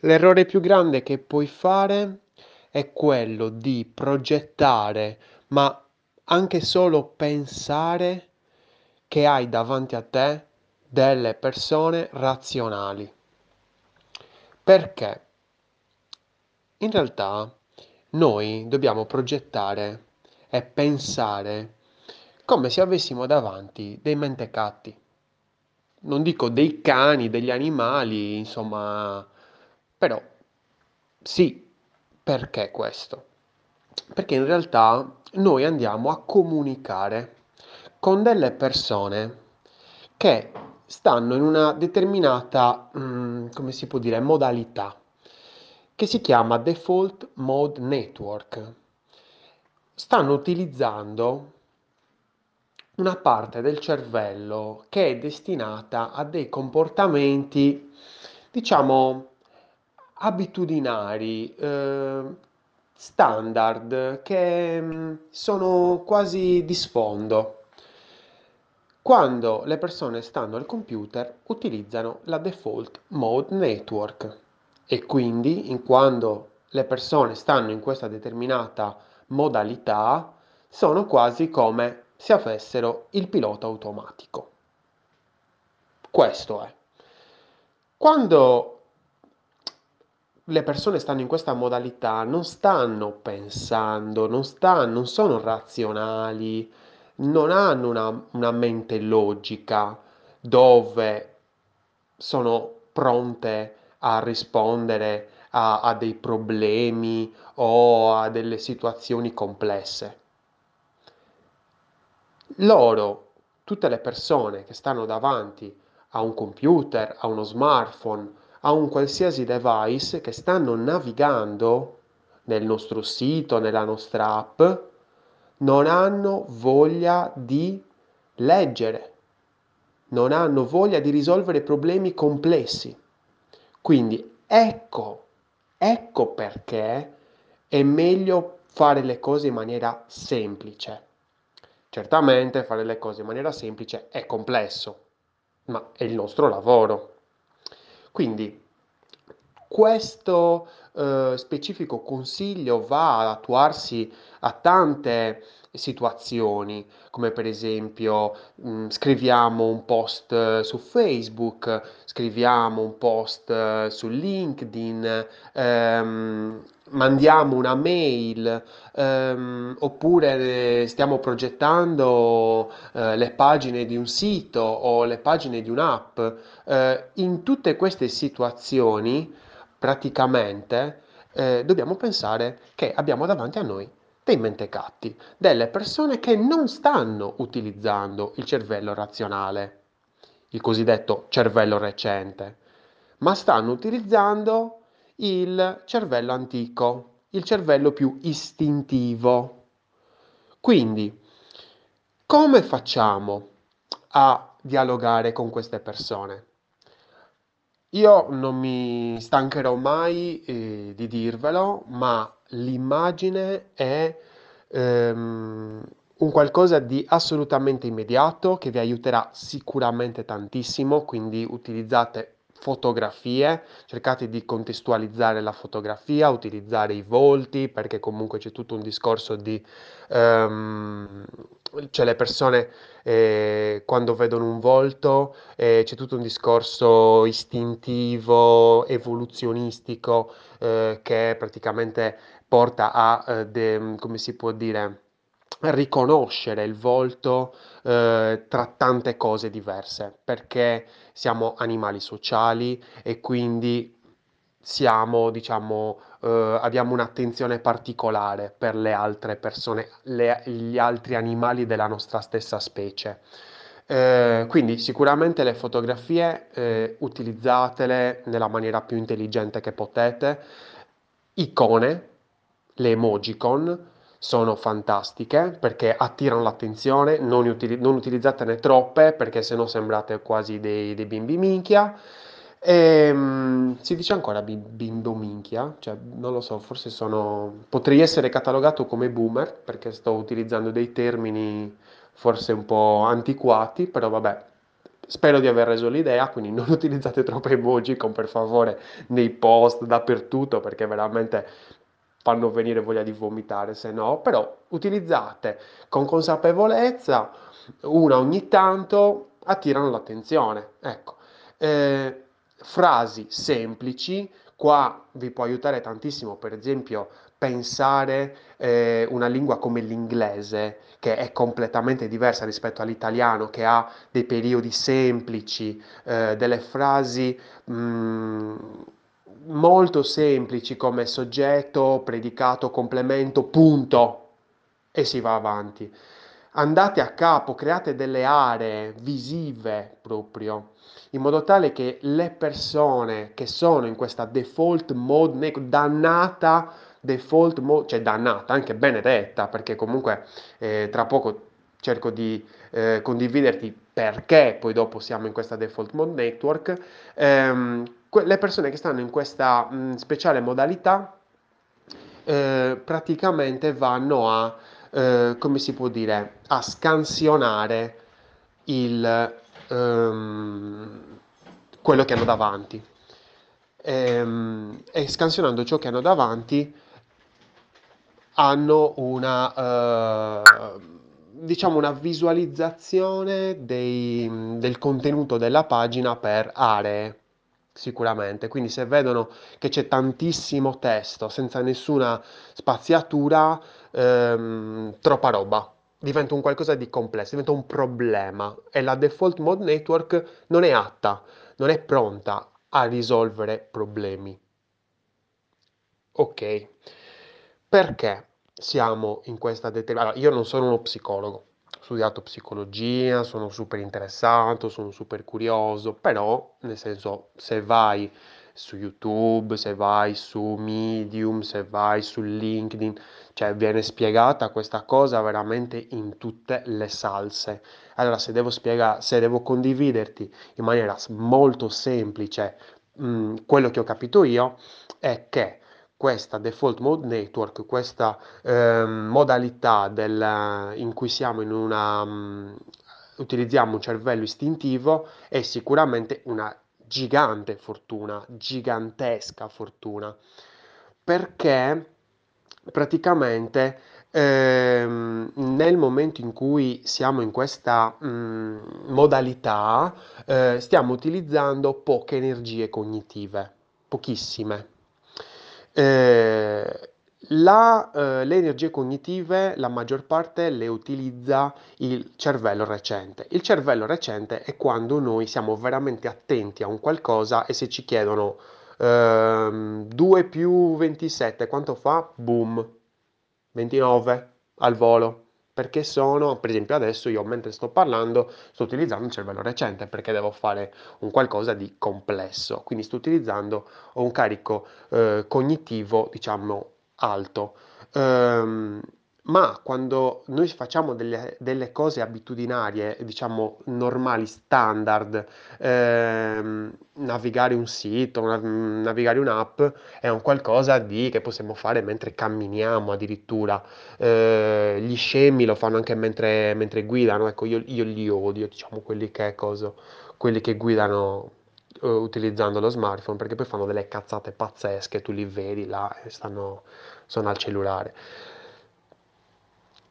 L'errore più grande che puoi fare è quello di progettare, ma anche solo pensare che hai davanti a te delle persone razionali. Perché? In realtà noi dobbiamo progettare e pensare come se avessimo davanti dei mentecatti. Non dico dei cani, degli animali, insomma, però sì, perché questo? Perché in realtà noi andiamo a comunicare con delle persone che stanno in una determinata, mm, come si può dire, modalità, che si chiama Default Mode Network. Stanno utilizzando una parte del cervello che è destinata a dei comportamenti, diciamo, abitudinari, eh, standard, che mm, sono quasi di sfondo. Quando le persone stanno al computer utilizzano la default mode network e quindi in quando le persone stanno in questa determinata modalità sono quasi come se avessero il pilota automatico. Questo è. Quando le persone stanno in questa modalità, non stanno pensando, non, stanno, non sono razionali, non hanno una, una mente logica dove sono pronte a rispondere a, a dei problemi o a delle situazioni complesse. Loro, tutte le persone che stanno davanti a un computer, a uno smartphone, a un qualsiasi device che stanno navigando nel nostro sito, nella nostra app, non hanno voglia di leggere, non hanno voglia di risolvere problemi complessi. Quindi ecco, ecco perché è meglio fare le cose in maniera semplice. Certamente fare le cose in maniera semplice è complesso, ma è il nostro lavoro. Quindi questo eh, specifico consiglio va ad attuarsi a tante situazioni, come per esempio mh, mm, scriviamo un post eh, su Facebook, scriviamo un post eh, su LinkedIn, ehm, mandiamo una mail, ehm, oppure stiamo progettando eh, le pagine di un sito o le pagine di un'app. Eh, in tutte queste situazioni, praticamente, eh, dobbiamo pensare che abbiamo davanti a noi dei mentecatti, delle persone che non stanno utilizzando il cervello razionale, il cosiddetto cervello recente, ma stanno utilizzando il cervello antico, il cervello più istintivo. Quindi, come facciamo a dialogare con queste persone? Io non mi stancherò mai eh, di dirvelo, ma l'immagine è ehm, un qualcosa di assolutamente immediato che vi aiuterà sicuramente tantissimo, quindi utilizzate fotografie, cercate di contestualizzare la fotografia, utilizzare i volti, perché comunque c'è tutto un discorso di... Um, cioè le persone eh, quando vedono un volto eh, c'è tutto un discorso istintivo, evoluzionistico, eh, che praticamente porta a, eh, de, come si può dire, riconoscere il volto eh, tra tante cose diverse, perché siamo animali sociali e quindi siamo, diciamo, eh, abbiamo un'attenzione particolare per le altre persone, le, gli altri animali della nostra stessa specie. Eh, quindi sicuramente le fotografie eh, utilizzatele nella maniera più intelligente che potete, icone, le emojicon, sono fantastiche perché attirano l'attenzione, non, utili- non utilizzatene troppe perché sennò sembrate quasi dei, dei bimbi minchia. E, um, si dice ancora bimbo minchia, cioè non lo so, forse sono... potrei essere catalogato come boomer perché sto utilizzando dei termini forse un po' antiquati, però vabbè, Spero di aver reso l'idea, quindi non utilizzate troppe emoji con per favore nei post dappertutto perché veramente fanno venire voglia di vomitare, se no, però utilizzate con consapevolezza, una ogni tanto attirano l'attenzione. Ecco, eh, frasi semplici, qua vi può aiutare tantissimo, per esempio, pensare eh, una lingua come l'inglese, che è completamente diversa rispetto all'italiano, che ha dei periodi semplici, eh, delle frasi mh, mm, molto semplici come soggetto, predicato, complemento, punto, e si va avanti. Andate a capo, create delle aree visive proprio, in modo tale che le persone che sono in questa default mode, dannata default mode, cioè dannata, anche benedetta, perché comunque eh, tra poco cerco di eh, condividerti perché poi dopo siamo in questa default mode network, ehm, le persone che stanno in questa mh, speciale modalità eh, praticamente vanno a, eh, come si può dire, a scansionare il, um, quello che hanno davanti. E, ehm, e scansionando ciò che hanno davanti hanno una, uh, diciamo una visualizzazione dei, del contenuto della pagina per aree, sicuramente. Quindi se vedono che c'è tantissimo testo senza nessuna spaziatura, ehm, troppa roba. Diventa un qualcosa di complesso, diventa un problema e la default mode network non è atta, non è pronta a risolvere problemi. Ok, perché? siamo in questa determinata... Allora, io non sono uno psicologo, studiato psicologia, sono super interessato, sono super curioso, però, nel senso, se vai su YouTube, se vai su Medium, se vai su LinkedIn, cioè viene spiegata questa cosa veramente in tutte le salse. Allora, se devo spiegare, se devo condividerti in maniera molto semplice mh, mm, quello che ho capito io, è che questa default mode network, questa eh, modalità del, in cui siamo in una, um, utilizziamo un cervello istintivo è sicuramente una gigante fortuna, gigantesca fortuna, perché praticamente ehm, nel momento in cui siamo in questa mh, mm, modalità eh, stiamo utilizzando poche energie cognitive, pochissime eh, la, eh, le energie cognitive, la maggior parte le utilizza il cervello recente. Il cervello recente è quando noi siamo veramente attenti a un qualcosa e se ci chiedono ehm, 2 più 27, quanto fa? Boom, 29 al volo perché sono, per esempio adesso io mentre sto parlando sto utilizzando un cervello recente perché devo fare un qualcosa di complesso, quindi sto utilizzando un carico eh, cognitivo diciamo alto. Um, ma quando noi facciamo delle, delle cose abitudinarie, diciamo normali, standard, ehm, navigare un sito, nav- navigare un'app, è un qualcosa di, che possiamo fare mentre camminiamo addirittura. Eh, gli scemi lo fanno anche mentre, mentre guidano, ecco, io, io li odio, diciamo, quelli che, coso, quelli che guidano uh, utilizzando lo smartphone, perché poi fanno delle cazzate pazzesche, tu li vedi là e stanno, sono al cellulare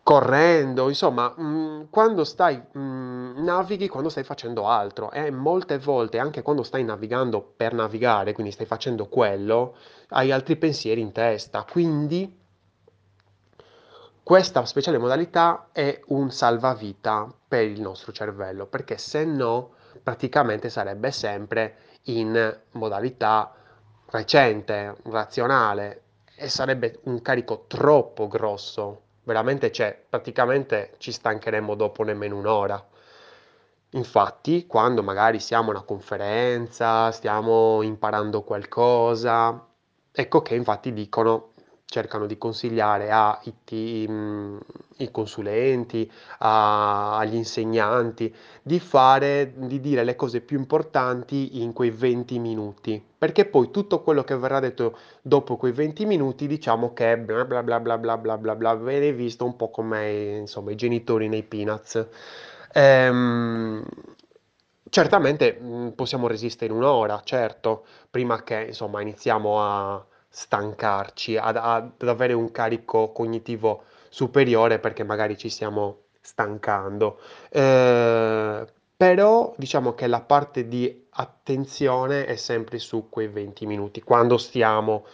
correndo, insomma, mh, mm, quando stai, mh, mm, navighi quando stai facendo altro. E molte volte anche quando stai navigando per navigare, quindi stai facendo quello, hai altri pensieri in testa, quindi questa speciale modalità è un salvavita per il nostro cervello, perché se no praticamente sarebbe sempre in modalità recente, razionale e sarebbe un carico troppo grosso veramente c'è, praticamente ci stancheremo dopo nemmeno un'ora. Infatti, quando magari siamo a una conferenza, stiamo imparando qualcosa, ecco che infatti dicono cercano di consigliare ai consulenti, a, agli insegnanti, di fare, di dire le cose più importanti in quei 20 minuti, perché poi tutto quello che verrà detto dopo quei 20 minuti diciamo che bla bla bla bla bla bla bla bla, viene visto un po' come insomma i genitori nei Peanuts. Ehm, Certamente, mhmm, possiamo resistere 1 ora, certo, prima che, insomma, iniziamo a stancarci, ad ad avere un carico cognitivo superiore perché magari ci stiamo stancando. Ehm, però diciamo che la parte di attenzione è sempre su quei 20 minuti, quando stiamo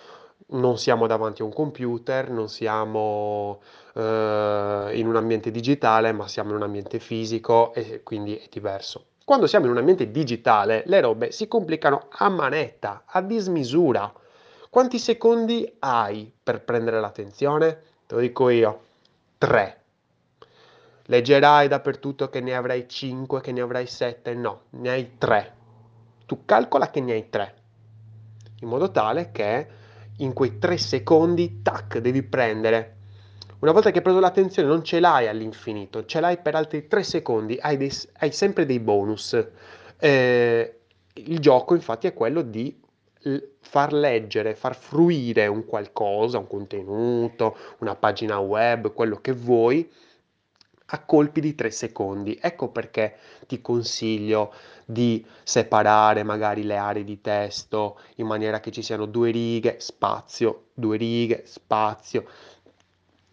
non siamo davanti a un computer, non siamo, ehm, in un ambiente digitale, ma siamo in un ambiente fisico e quindi è diverso. Quando siamo in un ambiente digitale, le robe si complicano a manetta, a dismisura. Quanti secondi hai per prendere l'attenzione? Te lo dico io, 3. Leggerai dappertutto che ne avrai 5, che ne avrai 7, no, ne hai 3. Tu calcola che ne hai 3, in modo tale che in quei 3 secondi, tac, devi prendere. Una volta che hai preso l'attenzione non ce l'hai all'infinito, ce l'hai per altri 3 secondi, hai, dei, hai sempre dei bonus. Eh, il gioco infatti è quello di far leggere, far fruire un qualcosa, un contenuto, una pagina web, quello che vuoi, a colpi di 3 secondi. Ecco perché ti consiglio di separare magari le aree di testo in maniera che ci siano due righe, spazio, due righe, spazio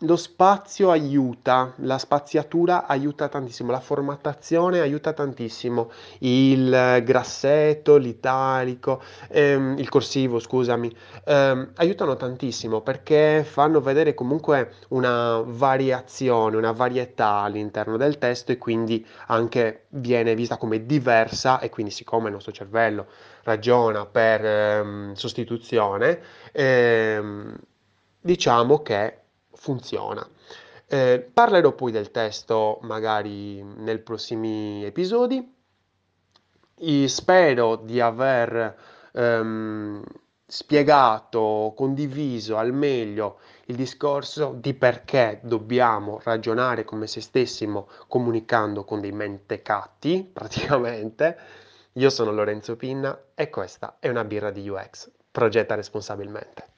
lo spazio aiuta, la spaziatura aiuta tantissimo, la formattazione aiuta tantissimo, il grassetto, l'italico, ehm, il corsivo, scusami, ehm, aiutano tantissimo perché fanno vedere comunque una variazione, una varietà all'interno del testo e quindi anche viene vista come diversa e quindi siccome il nostro cervello ragiona per ehm, sostituzione, ehm, diciamo che funziona. Eh, parlerò poi del testo magari nei prossimi episodi. E spero di aver ehm, spiegato, condiviso al meglio il discorso di perché dobbiamo ragionare come se stessimo comunicando con dei mentecatti, praticamente. Io sono Lorenzo Pinna e questa è una birra di UX. Progetta responsabilmente.